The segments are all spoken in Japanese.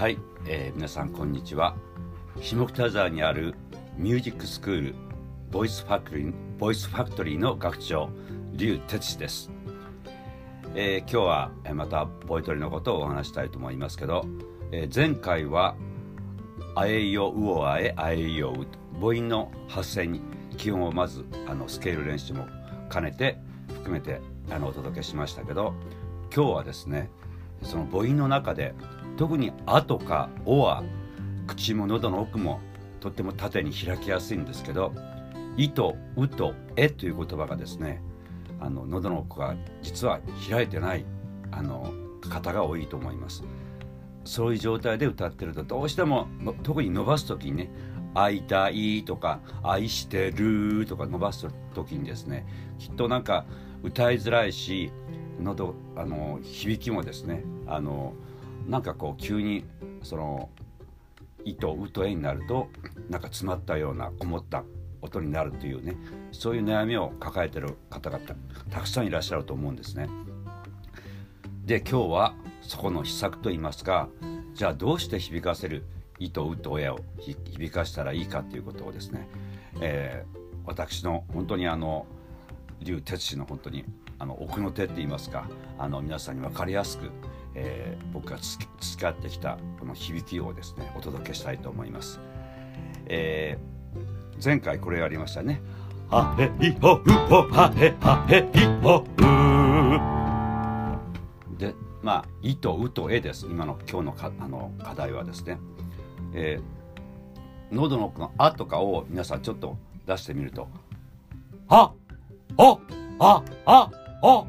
はい、えー皆さんこんにちは。下北沢にあるミュージックスクールボイスファクトリーボイスファクトリーの学長劉哲司です、えー今日はまたボイトレのことをお話したいと思いますけど、えー前回はあえいようおあえあえいよう母音の発声に基本をまずあのスケール練習も兼ねて含めてあのお届けしましたけど今日はですねその母音の中で特に「あ」とか「お」は口も喉の奥もとっても縦に開きやすいんですけど「い」と「う」と「え」という言葉がですねあの喉の奥が実は開いてないあの方が多いと思います。そういう状態で歌ってるとどうしても特に伸ばす時にね「会いたい」とか「愛してる」とか伸ばす時にですねきっとなんか歌いづらいし喉あの響きもですねあのなんかこう急にその「い」と「う」と「え」になるとなんか詰まったようなこもった音になるというねそういう悩みを抱えてる方々たくさんいらっしゃると思うんですね。で今日はそこの秘策といいますかじゃあどうして響かせる「い」と「う」と「え」を響かしたらいいかということをですね、えー私の本当にあの劉哲司の本当にあの奥の手って言いますかあの皆さんに分かりやすく、えー僕がつ培ってきたこの響きをですねお届けしたいと思います。えー前回これやりましたね。はへいほうほはへはへいほうでまあ「い」と「う」と「え」です今の今日のかあの課題はですね、えー喉の奥の「あ」とか「」を皆さんちょっと出してみると「あ」「お」「あ」「あ」「お」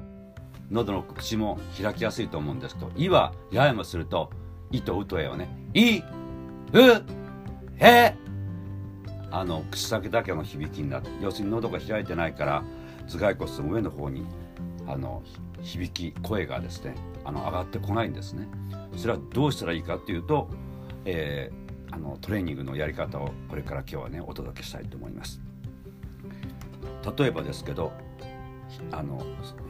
喉の口も開きやすいと思うんですけど「い」はややもすると「い」と「う」と「え」をね「い」「う」「え」あの口先だけの響きになって要するに喉が開いてないから頭蓋骨の上の方にあの響き声がですねあの上がってこないんですね。それはどうしたらいいかというと、えーあのトレーニングのやり方をこれから今日はねお届けしたいと思います。例えばですけどあの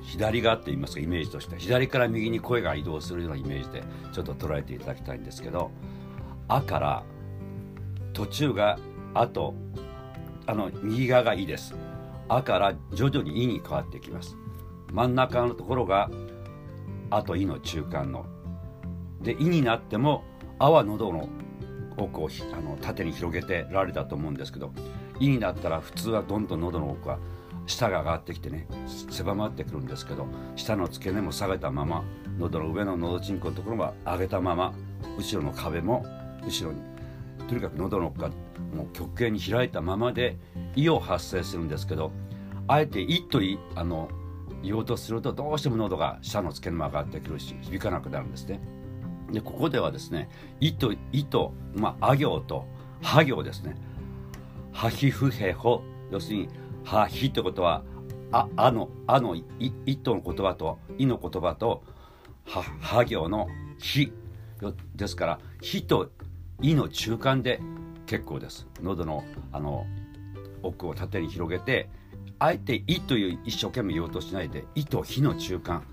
左側って言いますかイメージとして左から右に声が移動するようなイメージでちょっと捉えていただきたいんですけど「あ」から途中が「あ」とあの右側が「い」です。「あ」から徐々に「い」に変わってきます。真ん中のところが「あ」と「い」の中間の。で「い」になっても「あ」は喉の奥をあの縦に広げてられたと思うんですけど「い」になったら普通はどんどん喉の奥は下が上がってきてね狭まってくるんですけど下の付け根も下げたまま喉の上の喉チンコのところは上げたまま後ろの壁も後ろにとにかく喉の奥がもう極限に開いたままで「い」を発生するんですけどあえて「い」といあの言おうとするとどうしても喉が下の付け根も上がってくるし響かなくなるんですね。でここではですね「い」と「い」と、まあ、あ行と「は行ですね。はひふへほ要するに「はひ」ってことは「あ」あの「あ」のい「い」との言葉と「い」の言葉と「は」は行の「ひ」ですから「ひ」と「い」の中間で結構です。喉のあの奥を縦に広げてあえて「い」という一生懸命言おうとしないで「い」と「ひ」の中間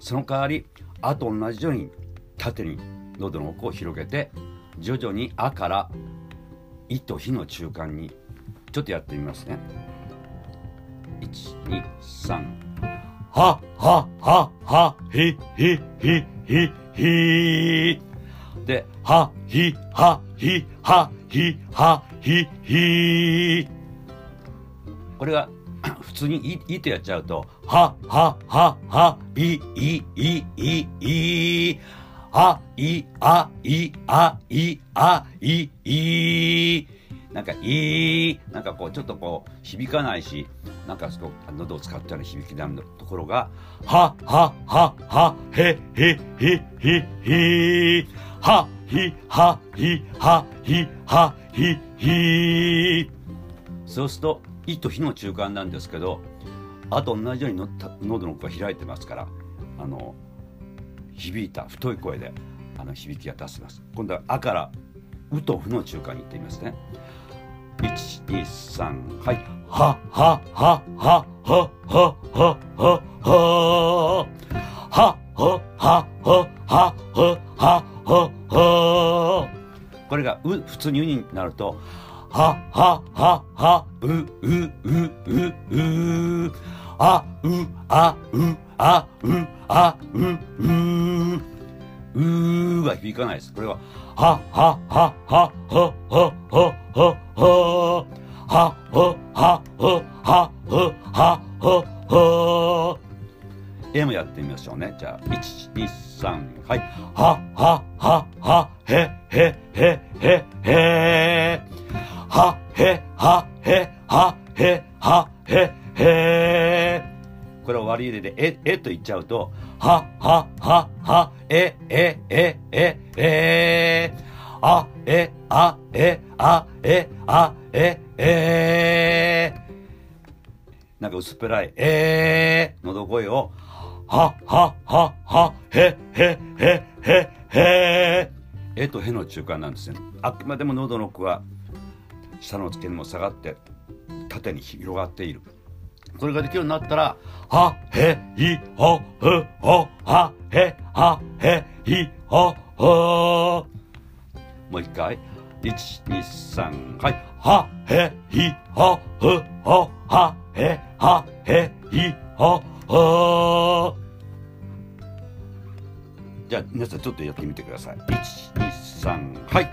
その代わり「あ」と同じように縦に喉の奥を広げて徐々に「あ」から「い」と「ひ」の中間にちょっとやってみますね。123ははははひひひひひ。ではひはひはひはひひ。これが 普通に「い」いとやっちゃうと「ははははいいいいいあいあいあいあいい。なんか「いい」なんかこうちょっとこう響かないしなんかすごく喉を使ったような響きになるところが「ははははへへへへへはひはひはひはひひ」そうすると「い」と「ひ」の中間なんですけどあと同じようにのた喉の奥が開いてますからあの響いた太い声であの響きが出せます。今度は「あ」から「う」と「ふ」の中間に行ってみますね123はいははははははははははは。はははははははは。これがう普通にうになるとははははううううう。あうあうあうあうう。うーは響かないです。これは、は、は、は、は、は、は、は、は、は、は、は、は、は、は、は、は、は、えもやってみましょうね。じゃあ、1、2、3、はい。は、は、は、は、へ、へ、へ、へ、へ、は、へ、は、へ、は、へ、は、へ、へ、これを割り入れで、え、えと言っちゃうと、は、は、は、は、え、え、え、え、え、あ、え、あ、え、あ、え、あ、え、え、なんか薄っぺらい、え。ー、喉声を、は、は、は、は、へ、へ、へ、へ、へ、えとへの中間なんですね。あくまでも喉の奥は、下の付け根も下がって、縦に広がっている。これができるようになったら、は、へ、い、ほ、ふ、ほ、は、へ、は、へ、い、ほ、ほ。もう一回。一、二、三、はい。は、へ、い、ほ、ふ、ほ、は、へ、は、へ、い、ほ、ほ。じゃあ、皆さんちょっとやってみてください。一、二、三、はい。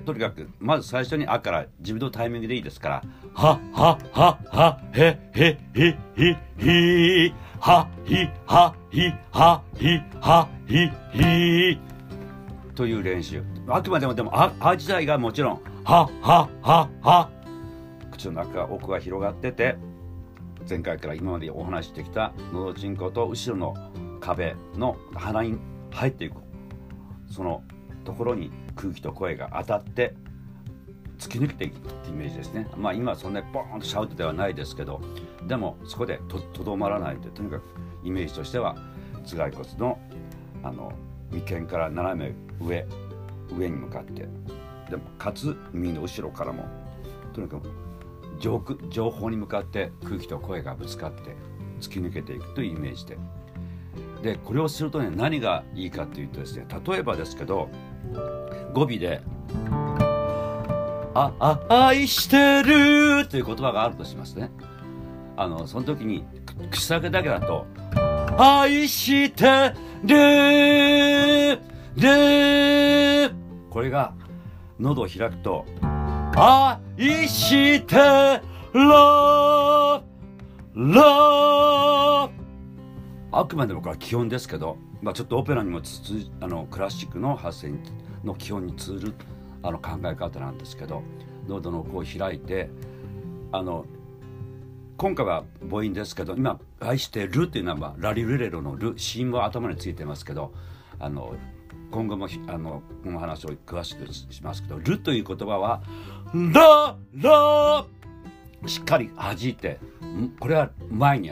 でとにかくまず最初に「あ」から自分のタイミングでいいですから「ははははへへへへへはひはひはひはひひ」という練習。あくまでもでも「あ」あ自体がもちろん「はははは」口の中奥が広がってて前回から今までお話してきたのどちんこと後ろの壁の鼻に入っていくそのところに空気と声が当たって突き抜けていくってイメージですね。まあ今そんなにボーンとシャウトではないですけどでもそこでとどまらないでとにかくイメージとしては頭蓋骨のあの眉間から斜め上上に向かってでもかつ耳の後ろからもとにかく上上方に向かって空気と声がぶつかって突き抜けていくというイメージで。でこれをするとね何がいいかというとですね例えばですけど語尾で「あ、あ、愛してる」という言葉があるとしますね。あの、その時に、口先だけだと、愛してるるこれが、喉を開くと、愛してららあくまでもこれは基本ですけど、まあ、ちょっとオペラにもつつあのクラシックの発声の基本に通るあの考え方なんですけど喉の奥を開いてあの今回は母音ですけど今「愛してる」っていうのはラリルレロの「ル」子音は頭についてますけどあの今後もあのこの話を詳しくしますけど「る」という言葉は「ララ」しっかり弾いてこれは前に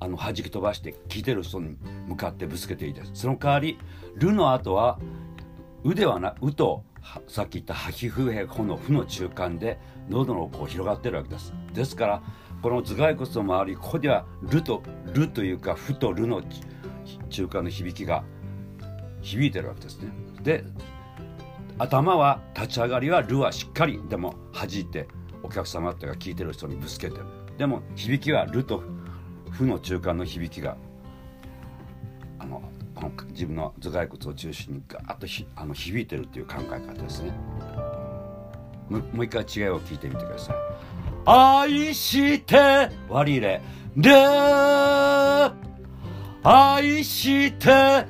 あの弾き飛ばして聞いてる人に向かってぶつけていいですその代わり「る」の後はうではなうとさっき言った吐き風へこの負の中間で喉の奥を広がってるわけです。ですからこの頭蓋骨の周りここではるとるというか負とるの中間の響きが響いてるわけですね。で頭は立ち上がりはるはしっかりでも弾いてお客様っていうか聞いてる人にぶつけてる。でも響きはると負の中間の響きがあのこの自分の頭蓋骨を中心にガーッとひあの響いてるっていう考え方ですね。もう一回違いを聞いてみてください。愛して割り入れ。で愛してら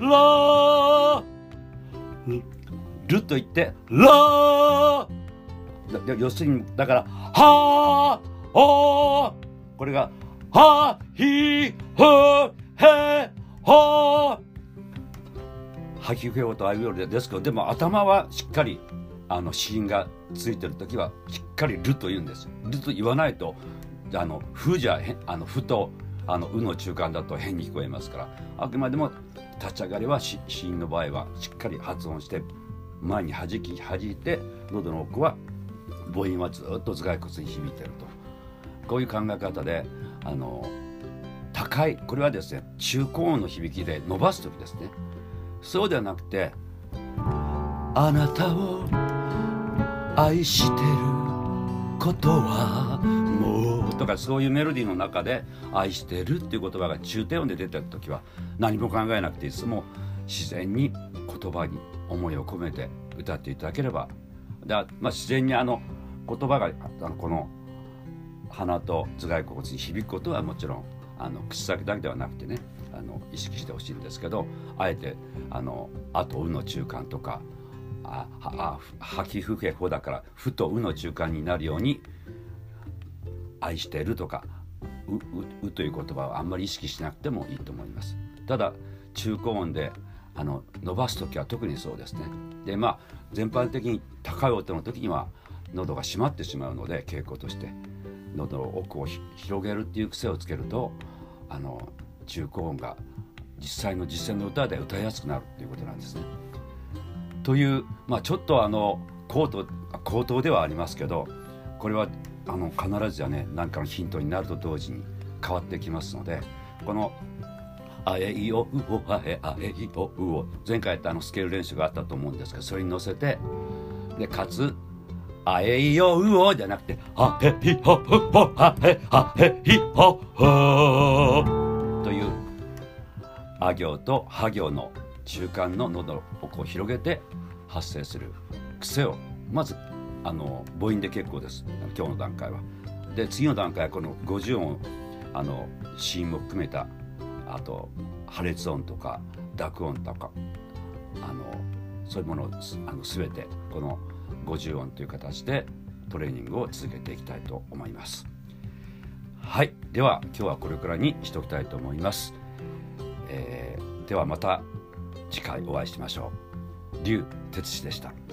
ら。ると言ってら。要するにだからはあこれがはひふへは吐き気とあいうよりですけどでも頭はしっかりあの子音がついてる時はしっかり「る」と言うんです「る」と言わないとあの「ふ」じゃあの「ふ」と「あのう」の中間だと変に聞こえますから。あくまでも立ち上がりは子音の場合はしっかり発音して前に弾き弾いて喉の奥は母音はずっと頭蓋骨に響いてると。こういう考え方であの高いこれはですね中高音の響きで伸ばす時ですね。そうではなくて「あなたを愛してることはもう」とかそういうメロディーの中で「愛してる」っていう言葉が中低音で出てる時は何も考えなくていつも自然に言葉に思いを込めて歌っていただければ。だ、まあ、自然にあの言葉があのこの鼻と頭蓋骨に響くことはもちろんあの口先だけではなくてねあの意識してほしいんですけどあえてあの「あ」と「う」の中間とか「ああ吐きふけほ」だから「ふ」と「う」の中間になるように「愛してる」とか「う」ううという言葉はあんまり意識しなくてもいいと思います。ただ中高音であの伸ばす時は特にそうですね。でまあ全般的に高い音の時には喉が閉まってしまうので傾向として喉の奥を広げるっていう癖をつけるとあの中高音が実際の実践の歌で歌いやすくなるっていうことなんですね。という、まあ、ちょっとあの口頭口頭ではありますけどこれはあの必ずやね何かのヒントになると同時に変わってきますのでこの「あえいおうおあえあえいおうお」前回やったあのスケール練習があったと思うんですけどそれに乗せてでかつ「あえいおうお」じゃなくて「あえいおうおあえあえいおう」というあ行とは行の中間の喉の奥を広げて発声する癖をまずあの母音で結構です今日の段階は。で次の段階はこの50音あの子音も含めたあと破裂音とか濁音とかあのそういうものをあの全てこの50音という形でトレーニングを続けていきたいと思います。はいでは今日はこれくらいにしておきたいと思います。えー、ではまた次回お会いしましょう。龍哲司でした。